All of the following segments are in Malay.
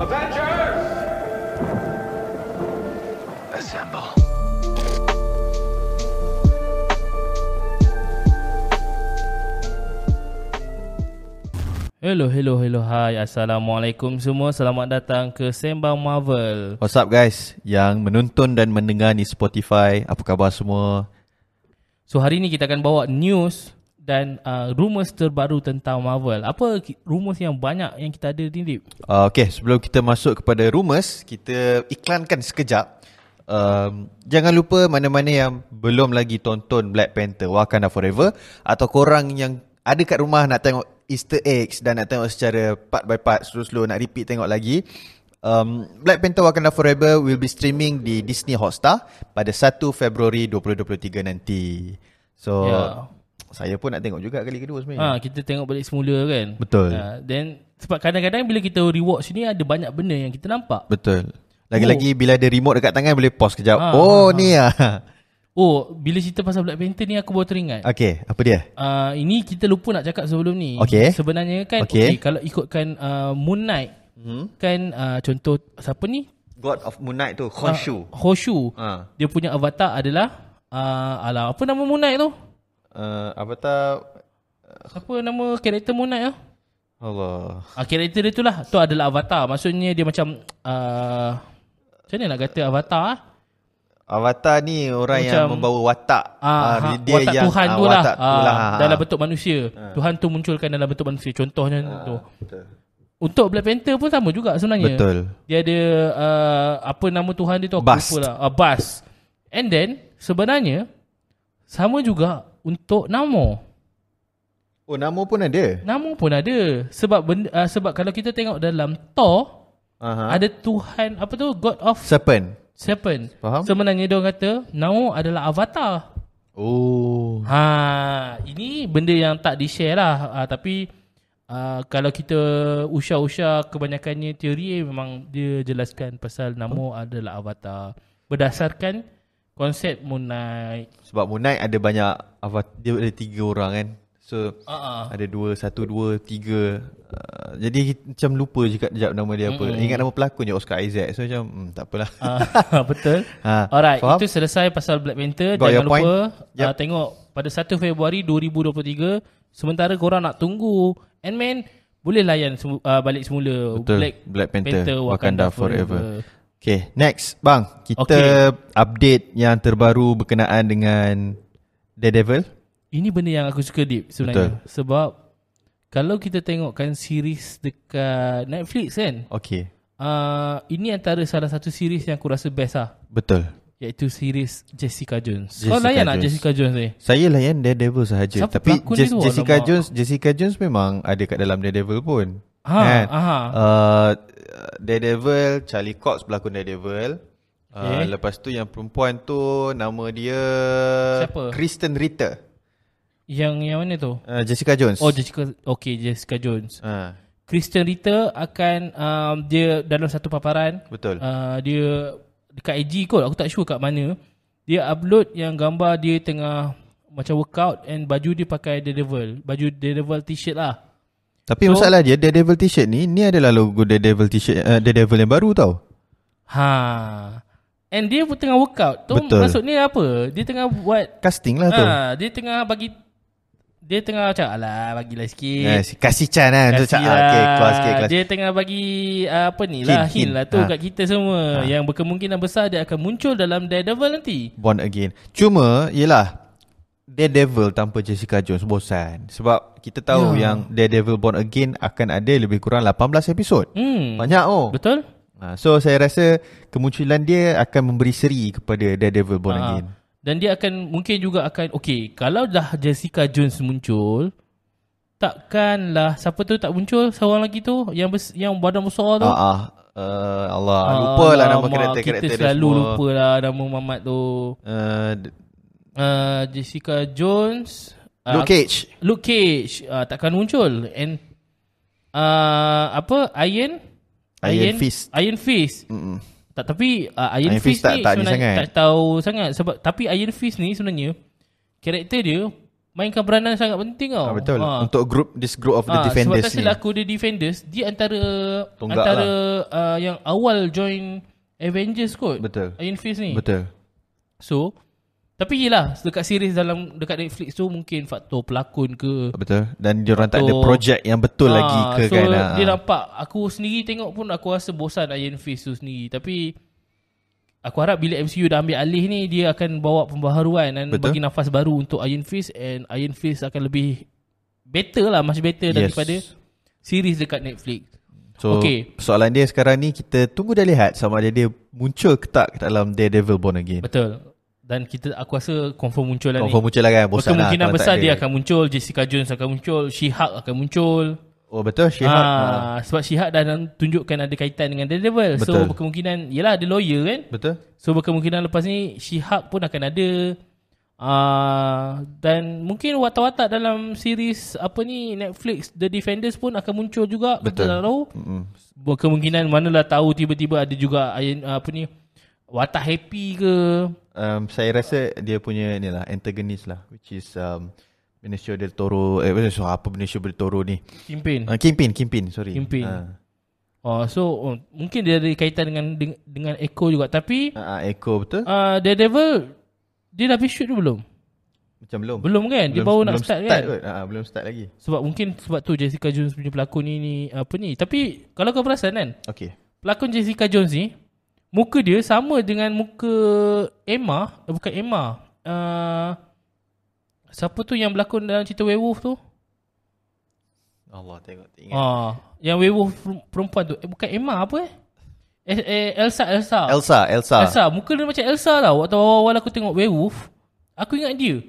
Avengers! Assemble. Hello, hello, hello, hai Assalamualaikum semua Selamat datang ke Sembang Marvel What's up guys yang menonton dan mendengar ni Spotify. Apa khabar semua? So hari ni kita akan bawa news dan uh, rumours terbaru tentang Marvel Apa rumours yang banyak yang kita ada ni, Dip? Uh, okay, sebelum kita masuk kepada rumours, kita iklankan sekejap. Um, jangan lupa mana-mana yang belum lagi tonton Black Panther Wakanda Forever atau korang yang ada kat rumah nak tengok Easter eggs dan nak tengok secara part by part slow-slow nak repeat tengok lagi. Um, Black Panther Wakanda Forever will be streaming di Disney Hotstar pada 1 Februari 2023 nanti. So Ya. Saya pun nak tengok juga kali kedua sebenarnya. Ha, kita tengok balik semula kan Betul. ha, Then sebab kadang-kadang bila kita rewatch ni Ada banyak benda yang kita nampak Betul. Lagi-lagi bila ada remote dekat tangan boleh pause kejap. Ah, oh ah, ni ah. Oh, bila cerita pasal Black Panther ni aku baru teringat Okey, apa dia? uh, Ini kita lupa nak cakap sebelum ni Okey. Sebenarnya kan Okey. okay, Kalau ikutkan uh, Moon Knight Hmm? Kan uh, contoh Siapa ni? God of Moon Knight tu, Khonshu. Hoshu Ah. Dia punya avatar adalah uh, Alah, apa nama Moon Knight tu? Uh, avatar Apa nama karakter Moon Knight tu? Allah. Ah, karakter dia tu lah Tu adalah avatar Maksudnya dia macam uh, Macam mana nak kata avatar ah? Avatar ni orang yang Macam- membawa watak. Ah, ha, dia watak yang Tuhan ah, tu lah, watak tu ah, lah. ah, dalam ah. bentuk manusia. Tuhan tu munculkan dalam bentuk manusia. Contohnya tu. Betul. Untuk Black Panther pun sama juga sebenarnya. Betul. Dia ada uh, apa nama Tuhan dia tu aku Bast. lupa lah. Uh, Bas. And then sebenarnya sama juga untuk Namo. Oh, nama pun ada. Namo pun ada. Sebab benda, uh, sebab kalau kita tengok dalam Thor Aha. ada Tuhan apa tu God of Serpent. Serpent. Faham? Sebenarnya dia orang kata Namo adalah avatar. Oh. Ha, ini benda yang tak di-share lah. Ha, tapi uh, kalau kita usah-usah kebanyakannya teori memang dia jelaskan pasal Namo adalah avatar berdasarkan konsep Moon Knight. Sebab Moon Knight ada banyak avatar. Dia ada tiga orang kan. So, Uh-uh. ada dua, satu, dua, tiga. Uh, jadi macam lupa juga jap nama dia apa. Mm-mm. Ingat nama pelakon je Oscar Isaac. So macam hmm, tak apalah. Uh, betul. Ha, Alright, faham? itu selesai pasal Black Panther. Got Jangan your point? lupa Yep. uh, tengok pada 1 Februari 2023 sementara korang nak tunggu Ant-Man boleh layan semu- uh, balik semula Betul. Black, Black Panther, Wakanda Forever. Okay, next bang, kita Okay. update yang terbaru berkenaan dengan Daredevil. Ini benda yang aku suka deep sebenarnya. Betul. Sebab kalau kita tengokkan series dekat Netflix kan, Okay, uh, ini antara salah satu series yang aku rasa best lah. betul. Iaitu series Jessica Jones. Jessica Kau layan tak Jones. Jessica Jones ni? Saya layan Daredevil sahaja. Siapa Tapi tu? Jessica Alamak. Jones, Jessica Jones memang ada kat dalam Daredevil pun. Ha, Kan? aha. Uh, Daredevil, Charlie Cox pelakon Daredevil. Uh, Okay. Lepas tu yang perempuan tu nama dia Siapa? Kristen Ritter. Yang yang mana tu? Uh, Jessica Jones. Oh Jessica Okay Jessica Jones uh, Kristen Ritter akan um, Dia dalam satu paparan betul. uh, Dia Dekat IG kot Aku tak sure kat mana Dia upload yang gambar Dia tengah Macam workout And baju dia pakai Daredevil Baju Daredevil t-shirt lah Tapi So- masalah dia Daredevil t-shirt ni Ni adalah logo Daredevil t-shirt uh, Daredevil yang baru tau Ha And dia pun tengah workout tu Betul. Maksudnya apa Dia tengah buat Casting lah tu ha, Dia tengah bagi Dia tengah macam Alah bagilah sikit eh, si- Kasih kan tu Kasih cak, lah. ah, okay, kelas, okay, kelas. Dia tengah bagi uh, apa ni lah hint, hint. lah tu Ha. kat kita semua Ha. yang berkemungkinan besar dia akan muncul dalam Daredevil nanti. Born Again Cuma Yelah Daredevil tanpa Jessica Jones bosan Sebab kita tahu Ya. yang Daredevil Born Again akan ada lebih kurang 18 episod Hmm. Banyak oh Betul? ha, So saya rasa kemunculan dia akan memberi seri kepada Daredevil Born Ha. Again Dan dia akan mungkin juga akan okey, kalau dah Jessica Jones muncul, takkanlah siapa tu tak muncul seorang lagi tu yang bes, yang badan besar tu. ah, ah, uh, Allah Lupa lah nama karakter-karakter Kita dia selalu semua lupa lah nama Mamat tu. uh, Uh, Jessica Jones. Luke uh, Cage Luke Cage uh, takkan muncul and uh, apa Iron Iron Fist. Iron Fist Mm-mm. tak tapi uh, Iron, Iron Fist Fist, tak- ni tak sebenarnya sangat. tak tahu sangat sebab tapi Iron Fist ni sebenarnya karakter dia mainkan peranan sangat penting tau. Ah, betul. Ah. Untuk group this group of the Ah, defenders sebab tak silap aku dia defenders dia antara Tonggak antara uh, yang awal join Avengers kot. Betul. Iron Fist ni. Betul. So tapi yelah dekat series dalam dekat Netflix tu mungkin faktor pelakon ke Betul. Dan dia orang tak ada projek yang betul Ah, lagi ke so kan. dia Ah. nampak aku sendiri tengok pun aku rasa bosan Iron Fist tu sendiri tapi aku harap bila MCU dah ambil alih ni dia akan bawa pembaharuan dan Betul. bagi nafas baru untuk Iron Fist and Iron Fist akan lebih better lah much better Yes. daripada series dekat Netflix. So Okay. soalan dia sekarang ni kita tunggu dah lihat sama ada dia muncul ke tak dalam Daredevil Born Again. Betul. Dan kita aku rasa confirm muncul lah Confirm ni. muncul lah kan. Bosan lah Kemungkinan besar dia akan muncul, Jessica Jones akan muncul, She-Hulk akan muncul. Oh betul She-Hulk. Ah. Ah, sebab She-Hulk dah tunjukkan ada kaitan dengan Daredevil. So berkemungkinan yalah ada lawyer kan. Betul. So berkemungkinan lepas ni She-Hulk pun akan ada. Uh, dan mungkin watak-watak dalam series apa ni Netflix The Defenders pun akan muncul juga Betul. kita tak tahu Mm-mm. berkemungkinan manalah tahu tiba-tiba ada juga apa ni watak happy ke Um, saya rasa dia punya ni lah antagonist lah which is um, Benicio del Toro eh so, apa Benicio del Toro ni Kingpin uh, Kingpin Kingpin sorry Kingpin. uh, oh, so oh, mungkin dia ada kaitan dengan dengan, Echo juga tapi uh, Echo betul uh, Daredevil dia dah habis shoot tu belum? macam belum Belum kan? Dia baru nak belum start, kan? kot. Uh, belum start lagi Sebab mungkin sebab tu Jessica Jones punya pelakon ni, ni apa ni. Tapi kalau kau perasan kan, okay pelakon Jessica Jones ni muka dia sama dengan muka Emma, eh, bukan Emma. Uh, siapa tu yang berlakon dalam cerita werewolf tu? Allah tengok tak ingat Ah, yang werewolf per- perempuan tu. Eh, bukan Emma apa eh? Eh, eh Elsa, Elsa. Elsa Elsa, Elsa, muka dia macam Elsa tau. Waktu awal-awal aku tengok werewolf, aku ingat dia.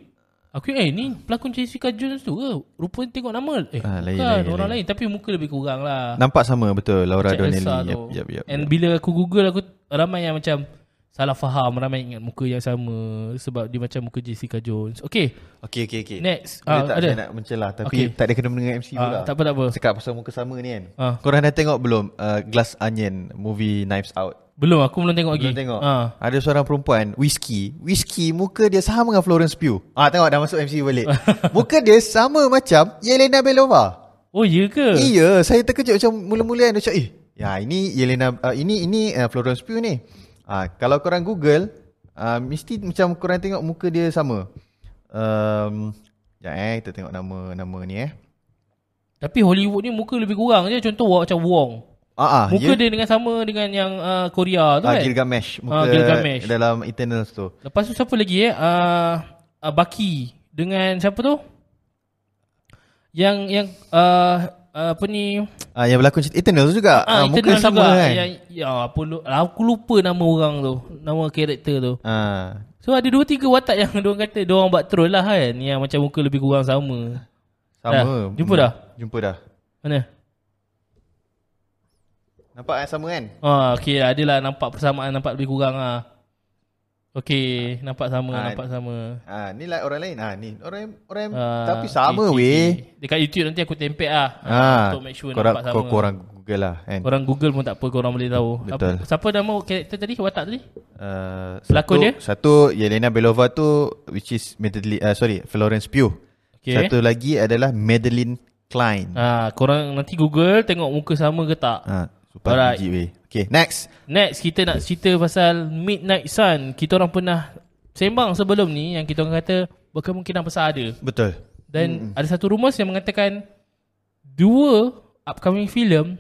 Aku eh ni pelakon Jessica Jones tu ke? Rupanya tengok nama. Eh, Ah, lain, bukan. lain, orang lain. lain. Tapi muka lebih kurang lah. Nampak sama betul Laura Macam Donnelly yep, yep, yep, And yep. bila aku google aku ramai yang macam salah faham, ramai ingat muka yang sama sebab dia macam muka Jessica Jones. Okay, Okay okay okay next. Boleh Ah, tak ada. saya nak mencelah Tapi Okay. tak ada kena dengan MCU Ah, lah tak apa tak apa. Cakap pasal muka sama ni kan Ah. Korang dah tengok belum uh, Glass Onion Movie Knives Out Belum, aku belum tengok lagi. Belum tengok Ah. Ada seorang perempuan Whiskey Whiskey muka dia sama dengan Florence Pugh Ah tengok dah masuk MCU balik Muka dia sama macam Yelena Belova Oh, ya ke? Iya Saya terkejut macam Mula-mula kan Macam eh Ya ini Yelena uh, Ini ini uh, Florence Pugh ni ah, Kalau korang google uh, Mesti macam korang tengok muka dia sama um, Sekejap eh Kita tengok nama Nama ni eh Tapi Hollywood ni muka lebih kurang je. Contoh macam Wong. Ah, ah, Muka ya? dia dengan sama dengan yang uh, Korea tu ah, kan. Gilgamesh Ah, Muka Gilgamesh. dalam Eternals tu Lepas tu siapa lagi eh? Uh, uh, Bucky dengan siapa tu? Yang yang uh, uh, apa ni? ah, Yang berlakon cerita Eternals juga ah, Muka Eternal sama juga. kan Yang, ya, apa, lu- aku lupa nama orang tu. Nama karakter tu. ah, So ada dua tiga watak yang diorang kata diorang buat troll lah kan. Yang macam muka lebih kurang sama. Sama Dah, jumpa dah? Jumpa dah Mana? Nampak kan sama kan Ah, okay, adalah nampak persamaan, nampak lebih kurang lah. Okay, nampak sama, Ah, nampak sama. Ah, ni lah orang lain. Ah, ni orang orang Ah, tapi sama okay, weh. okay. Dekat YouTube nanti aku tempel lah. Ah, untuk make sure korang, nampak sama. kor- korang Google lah kan. Korang Google pun tak apa, korang boleh tahu. Betul. Apa, siapa nama karakter tadi, watak tadi? Uh, Pelakon satu, dia? Satu Yelena Belova tu which is Madeline uh, sorry Florence Pugh. Okay. Satu lagi adalah Madeline Klein. Ah, korang nanti Google tengok muka sama ke tak. Ah, super Alright. biji weh. Okay, next. Next kita nak cerita pasal Midnight Sun. Kita orang pernah sembang sebelum ni yang kita orang kata berkemungkinan besar ada. Betul. Dan ada satu rumours yang mengatakan dua upcoming film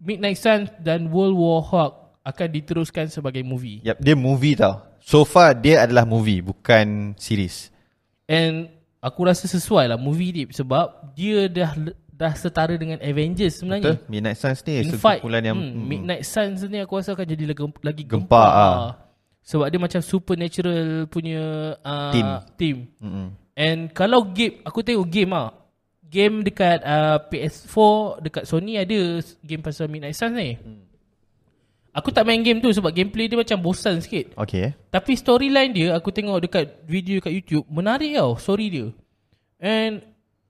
Midnight Sun dan World War Hawk akan diteruskan sebagai movie. Yep, dia movie tau. So far dia adalah movie bukan series. And aku rasa sesuai lah movie ni sebab dia dah dah setara dengan Avengers sebenarnya. Betul? Midnight Suns ni In fact, sekumpulan yang hmm, Midnight Suns ni aku rasa akan jadi lagi, lagi Gempak, gempak. ah. Sebab dia macam supernatural punya uh, Team. team. Mm-mm. And kalau game, aku tengok game ah. Game dekat uh, PS4, dekat Sony ada game pasal Midnight Suns ni. Hmm. Aku tak main game tu sebab gameplay dia macam bosan sikit. Okay. Tapi storyline dia aku tengok dekat video kat YouTube menarik tau story dia. And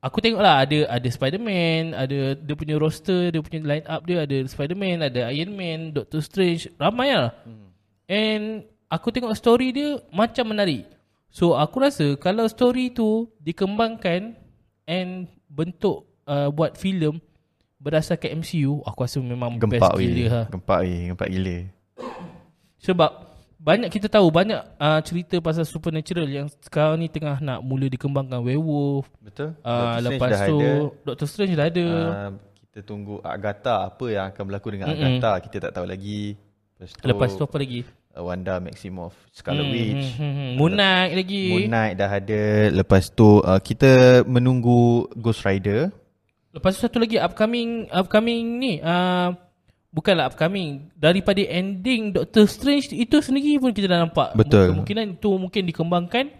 aku tengok lah ada ada Spider-Man, ada dia punya roster, dia punya line up dia ada Spider-Man, ada Iron Man, Doctor Strange, ramai lah. Hmm. And aku tengok story dia macam menarik. So aku rasa kalau story tu dikembangkan and bentuk uh, buat filem berdasarkan MCU, aku rasa memang best Gempak gila weh. ha. Gempak weh, gempak gila. Sebab banyak kita tahu banyak uh, cerita pasal supernatural yang sekarang ni tengah nak mula dikembangkan werewolf. Betul? Uh, Doctor Strange lepas dah tu ada. Doctor Strange dah ada. Uh, kita tunggu Agatha apa yang akan berlaku dengan Mm-mm. Agatha kita tak tahu lagi. Lepas tu, lepas tu apa lagi? uh, Wanda Maximoff, Scarlet Hmm, Witch. hmm, hmm, hmm. Moon Knight lagi. Moon Knight dah ada. Lepas tu uh, kita menunggu Ghost Rider. Lepas tu satu lagi upcoming upcoming ni uh, bukanlah upcoming daripada ending Doctor Strange itu sendiri pun kita dah nampak Betul. kemungkinan itu mungkin dikembangkan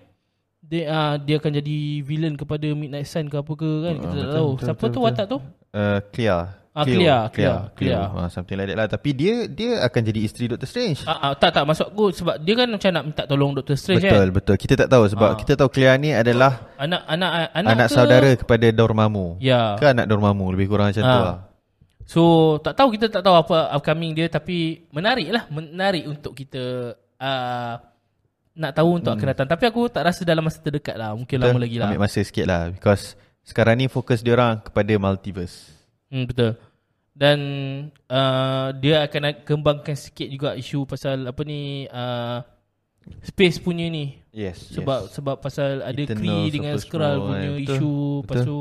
dia uh, dia akan jadi villain kepada Midnight Sun ke apa ke kan kita tak betul, tahu betul, siapa betul, tu betul. watak tu Uh, Clea. Ah. Clea, Clea. Clea, Cleo. Clea. Ah, something like that lah. Tapi dia dia akan jadi isteri Doctor Strange. Ah, ah, tak tak masuk aku sebab dia kan macam nak minta tolong Doctor Strange betul, kan betul. Kita tak tahu sebab Ah. kita tahu Clea ni adalah anak anak anak, anak, ke? saudara kepada Dormammu. ya Ke anak Dormammu lebih kurang macam tu Ah. lah. So tak tahu kita tak tahu apa upcoming dia tapi menarik lah menarik untuk kita uh, nak tahu untuk akan datang tapi aku tak rasa dalam masa terdekat lah mungkin lama lagi lah Ambil masa sikit lah. Because sekarang ni fokus dia orang kepada multiverse. hmm, betul dan uh, dia akan kembangkan sikit juga isu pasal apa ni uh, space punya ni Yes. sebab yes. sebab pasal ada Eternals Kree dengan Skrull punya eh. Betul, isu lepas betul. tu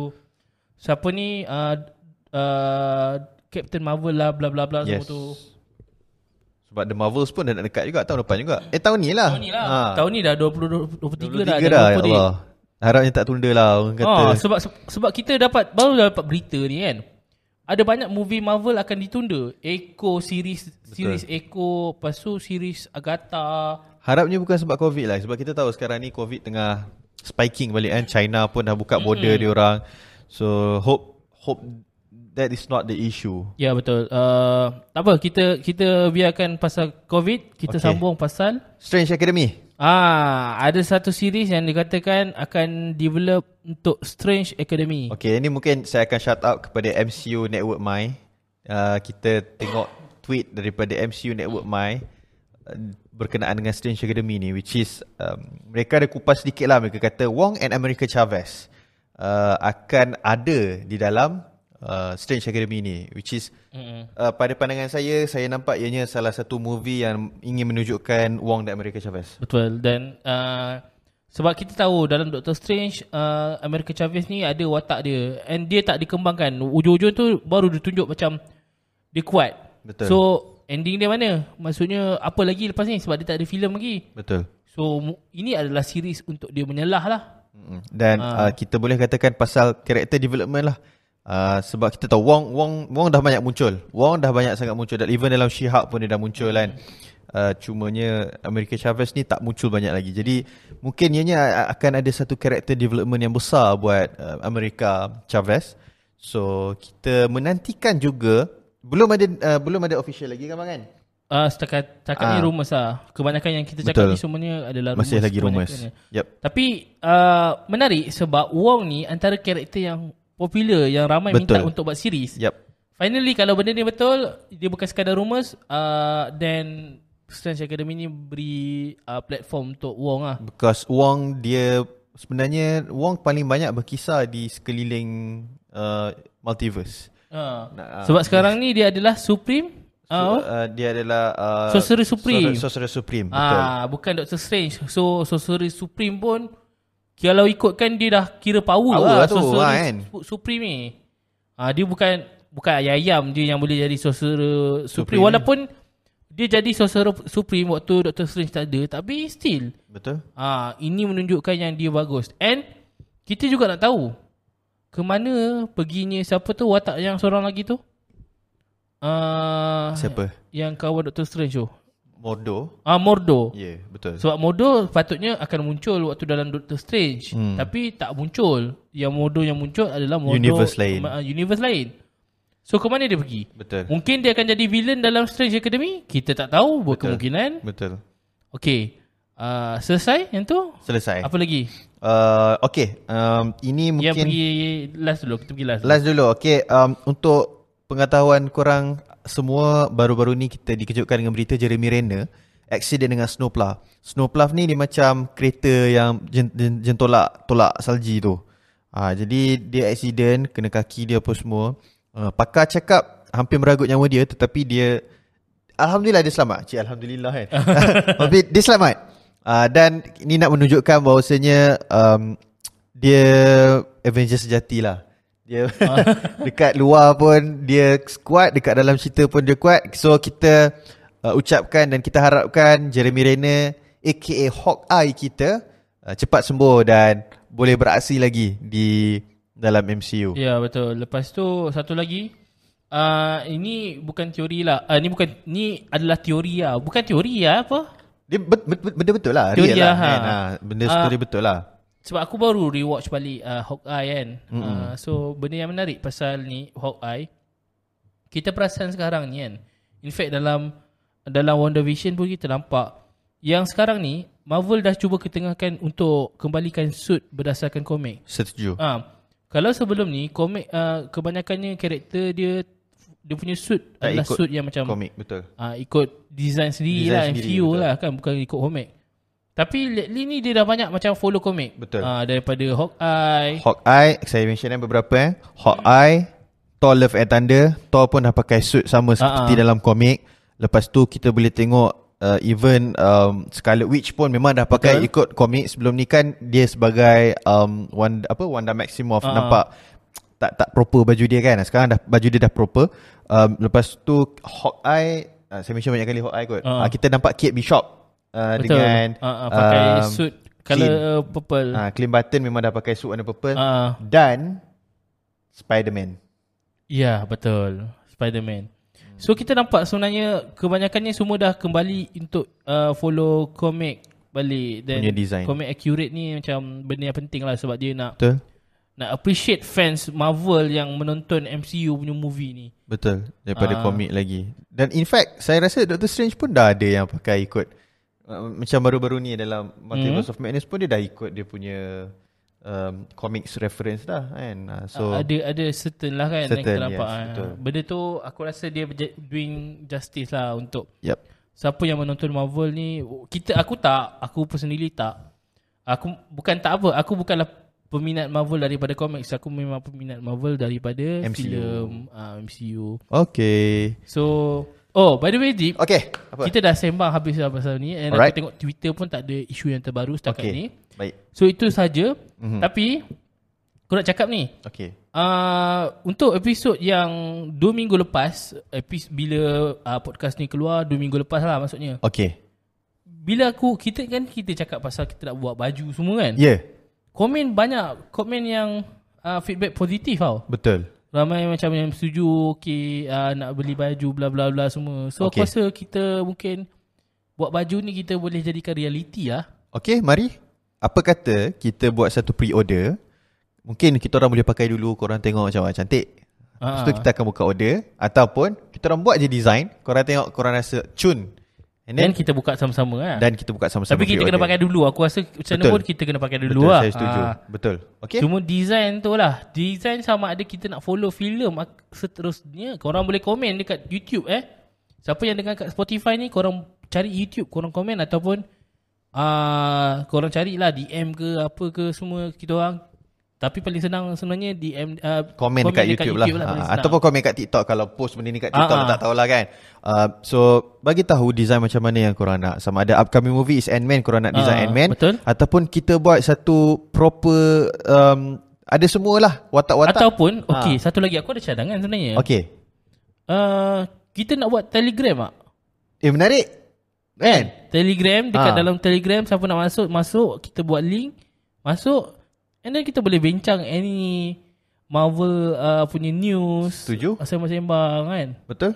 siapa ni uh, uh, Captain Marvel lah bla bla bla Yes. semua tu Sebab The Marvels pun dah nak dekat juga tahun depan juga. Eh tahun ni lah. Tahun ni lah. Ha. Tahun ni dah 20 23 dah. 23 dah, ya? Allah. Harapnya tak tunda lah orang kata. Ah, sebab sebab kita dapat baru dapat berita ni kan. Ada banyak movie Marvel akan ditunda. Echo series series Echo, lepas tu series Agatha. Harapnya bukan sebab COVID lah. Sebab kita tahu sekarang ni COVID tengah spiking balik kan. China pun dah buka border dia orang. So hope hope that is not the issue. Ya betul. Uh, tak apa kita kita biarkan pasal COVID, kita Okay. sambung pasal Strange Academy. ah ada satu series yang dikatakan akan develop untuk Strange Academy. Okay, ini mungkin saya akan shout out kepada MCU Network My. Uh, kita tengok tweet daripada MCU Network My uh, berkenaan dengan Strange Academy ni which is um, mereka ada kupas sedikit lah mereka kata Wong and America Chavez uh, akan ada di dalam uh, Strange Academy ni which is Mm-mm. uh, pada pandangan saya saya nampak ianya salah satu movie yang ingin menunjukkan Wong dan America Chavez. Betul dan uh, sebab kita tahu dalam Doctor Strange uh, America Chavez ni ada watak dia and dia tak dikembangkan. Ujung-ujung tu baru ditunjuk macam dia kuat. Betul. So ending dia mana? Maksudnya apa lagi lepas ni sebab dia tak ada filem lagi. Betul. So ini adalah series untuk dia menyelah lah. Dan uh, kita boleh katakan pasal character development lah. Uh, sebab kita tahu Wong Wong Wong dah banyak muncul. Wong dah banyak sangat muncul dan even dalam She-Hulk pun dia dah muncul kan. Uh, cumanya America Chavez ni tak muncul banyak lagi. Jadi mungkin ianya akan ada satu character development yang besar buat uh, America Chavez. So kita menantikan juga belum ada uh, belum ada official lagi kan bang kan? Uh, setakat setakat ni Ah. rumours lah. Kebanyakan yang kita cakap Betul. ni semuanya adalah Masih rumours lagi rumours. kebanyakannya. Yep. Tapi uh, menarik sebab Wong ni antara karakter yang popular yang ramai Betul. minta untuk buat series. Yep. Finally kalau benda ni betul, dia bukan sekadar rumours uh, then Strange Academy ni beri uh, platform untuk Wong lah. Because Wong dia sebenarnya Wong paling banyak berkisar di sekeliling uh, multiverse. Uh, Nah, sebab sekarang ni dia adalah Supreme. So, Uh, uh, dia adalah uh, Sorcerer Supreme. Sorcerer Supreme, betul. Ah, bukan Doctor Strange. So Sorcerer Supreme pun kalau ikutkan dia dah kira power, Power lah lah tu, Sorcerer ah, kan? Su- Supreme ni. Ah, dia bukan bukan ayam-ayam yang boleh jadi Sorcerer Supreme, Supreme walaupun dia jadi Sorcerer Supreme waktu Doctor Strange tak ada tapi still Betul? ah ini menunjukkan yang dia bagus. And kita juga nak tahu ke mana perginya siapa tu watak yang seorang lagi tu? Ah, Siapa? Yang kawan Doctor Strange tu. Mordo. Ah Mordo. Ya, yeah, betul. Sebab Mordo patutnya akan muncul waktu dalam Doctor Strange Hmm. Tapi tak muncul Yang Mordo yang muncul adalah Mordo Universe lain. uh, Universe lain So ke mana dia pergi? Betul. Mungkin dia akan jadi villain dalam Strange Academy Kita tak tahu berkemungkinan Betul. Okay uh, Selesai yang tu? Selesai. Apa lagi? Uh, okay, um, ini Yang mungkin pergi last dulu Kita pergi last, last dulu. Okay, um, untuk pengetahuan korang semua baru-baru ni kita dikejutkan dengan berita Jeremy Renner accident dengan snowplow. Snowplow ni dia macam kereta yang jen, jen, jen tolak tolak salji tu. Ha, jadi dia accident kena kaki dia apa semua. Uh, pakar cakap hampir meragut nyawa dia tetapi dia alhamdulillah dia selamat. Cik alhamdulillah kan. Tapi dia selamat. Uh, dan ini nak menunjukkan bahawasanya um, dia Avengers sejati lah. Dia dekat luar pun dia kuat, dekat dalam cerita pun dia kuat. So kita uh, ucapkan dan kita harapkan Jeremy Renner aka Hawkeye kita uh, cepat sembuh dan boleh beraksi lagi di dalam MCU. Ya betul. Lepas tu satu lagi uh, ini bukan teori lah. Uh, ini bukan ni adalah teori lah. Bukan teori lah apa? Dia bet, bet, bet, benda betul lah. Teori real lah. lah, ha. Kan? Ha, benda story betul lah. Sebab aku baru rewatch balik uh, Hawkeye kan. Uh, so benda yang menarik pasal ni Hawkeye kita perasan sekarang ni kan. In fact dalam dalam Wonder Vision pun kita nampak yang sekarang ni Marvel dah cuba ketengahkan untuk kembalikan suit berdasarkan komik. Setuju. Ah, kalau sebelum ni komik uh, kebanyakannya karakter dia dia punya suit Tak adalah suit yang macam Komik betul. uh, ikut design sendiri Design lah sendiri, MCU betul. lah kan bukan ikut komik. Tapi lately ni dia dah banyak macam follow komik. Betul. Uh, daripada Hawkeye. Hawkeye, saya mention beberapa eh. Hawkeye, Thor Love and Thunder, Thor pun dah pakai suit sama seperti Ah, ah. dalam komik. Lepas tu kita boleh tengok uh, even um, Scarlet Witch pun memang dah pakai Betul. ikut komik. Sebelum ni kan dia sebagai um, Wanda, apa Wanda Maximoff ah. nampak tak tak proper baju dia kan. Sekarang dah baju dia dah proper. Um, lepas tu Hawkeye, uh, saya mention banyak kali Hawkeye kot. Ah. Uh, kita nampak Kate Bishop uh, Betul. dengan uh, uh, pakai um, suit color purple. Ah, Clint Barton memang dah pakai suit warna purple Ah. dan Spider-Man. Ya, betul. Spider-Man. So kita nampak sebenarnya kebanyakannya semua dah kembali untuk uh, follow komik balik dan Punya design. komik accurate ni macam benda yang penting lah sebab dia nak Betul? nak appreciate fans Marvel yang menonton MCU punya movie ni. Betul. Daripada Ah. komik lagi. Dan in fact, saya rasa Doctor Strange pun dah ada yang pakai ikut. Uh, macam baru-baru ni dalam Multiverse Hmm. of Madness pun dia dah ikut dia punya um, comics reference dah kan. Uh, so, So, ada ada certain lah kan yang Certain, kita nampak. yes, ah. betul. Benda tu aku rasa dia doing justice lah untuk yep. siapa yang menonton Marvel ni kita aku tak aku personally tak aku bukan tak apa aku bukanlah peminat Marvel daripada komiks aku memang peminat Marvel daripada MCU. filem uh, MCU Okay. so oh by the way Deep Okay. Apa? kita dah sembang habis dah pasal ni and Alright. aku tengok Twitter pun tak ada isu yang terbaru setakat okay. ni Baik. so itu saja Mhm. tapi aku nak cakap ni Okay. Uh, untuk episod yang 2 minggu lepas epis, bila uh, podcast ni keluar 2 minggu lepas lah maksudnya Okay. bila aku kita kan kita cakap pasal kita nak buat baju semua kan. Ya. Yeah. Komen banyak komen yang uh, feedback positif tau. Betul. Ramai macam yang setuju okey uh, nak beli baju bla bla bla semua. So Okey. aku rasa kita mungkin buat baju ni kita boleh jadikan realiti lah. Okay, mari. Apa kata kita buat satu pre-order. Mungkin kita orang boleh pakai dulu, korang tengok macam mana cantik. Lepas tu Ah. kita akan buka order. Ataupun kita orang buat je design. Korang tengok, korang rasa cun. And Dan then, kita buka sama-sama lah. dan kita buka sama-sama Tapi kita kena pakai dulu. Aku rasa macam mana Betul. pun kita kena pakai dulu Betul, lah. saya setuju. Ah. Betul. Okay? Cuma design tu lah. Design sama ada kita nak follow filem ak- seterusnya. Korang boleh komen dekat YouTube eh. Siapa yang dengar kat Spotify ni, korang cari YouTube, korang komen ataupun uh, korang carilah DM ke apa ke semua kita orang. Tapi paling senang sebenarnya DM uh, komen dekat, YouTube, lah. paling Ha, ataupun komen kat TikTok kalau post benda ni kat TikTok Ah, ah. tak tahulah kan. Uh, so bagi tahu design macam mana yang korang nak. Sama ada upcoming movie is Ant-Man korang nak design Ah, Ant-Man betul. ataupun kita buat satu proper um, ada semualah watak-watak. Ataupun, Ah. okey, satu lagi aku ada cadangan sebenarnya. Okey. Uh, kita nak buat Telegram tak? Eh menarik. Kan? Telegram dekat Ah. dalam Telegram siapa nak masuk masuk kita buat link masuk and then kita boleh bincang any Marvel uh, punya news Setuju. sembang-sembang kan Betul?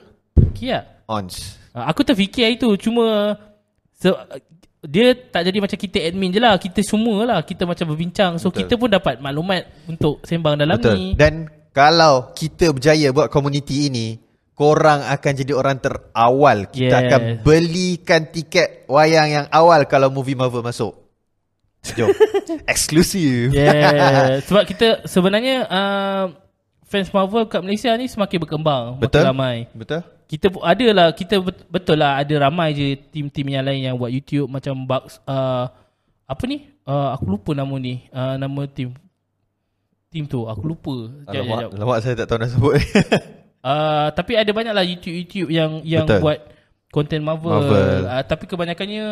tak? Ons. Uh, aku terfikir itu cuma so, dia tak jadi macam kita admin je lah kita semua lah kita macam berbincang so Betul. kita pun dapat maklumat untuk sembang dalam Betul. ni Dan kalau kita berjaya buat komuniti ini, korang akan jadi orang terawal. Kita Yes. akan belikan tiket wayang yang awal kalau movie Marvel masuk. Jom. Eksklusif. Yeah, sebab kita sebenarnya uh, fans Marvel kat Malaysia ni semakin berkembang, Betul. makin ramai. Betul? kita ada lah kita bet- betul lah ada ramai je tim-tim yang lain yang buat YouTube macam Bugs uh, apa ni uh, aku lupa nama ni uh, nama tim tim tu aku lupa Sekejap, Alamak, sekejap. alamak saya tak tahu nak sebut. Uh, tapi ada banyak lah YouTube YouTube yang yang Betul. buat konten Marvel, Marvel. Uh, tapi kebanyakannya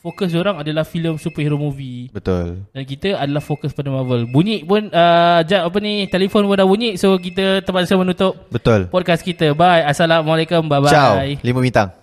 fokus orang adalah filem superhero movie Betul. dan kita adalah fokus pada Marvel. Bunyi pun uh, jap apa ni telefon pun dah bunyi so kita terpaksa menutup Betul. podcast kita. Bye. Assalamualaikum. Bye bye. Ciao. Lima bintang.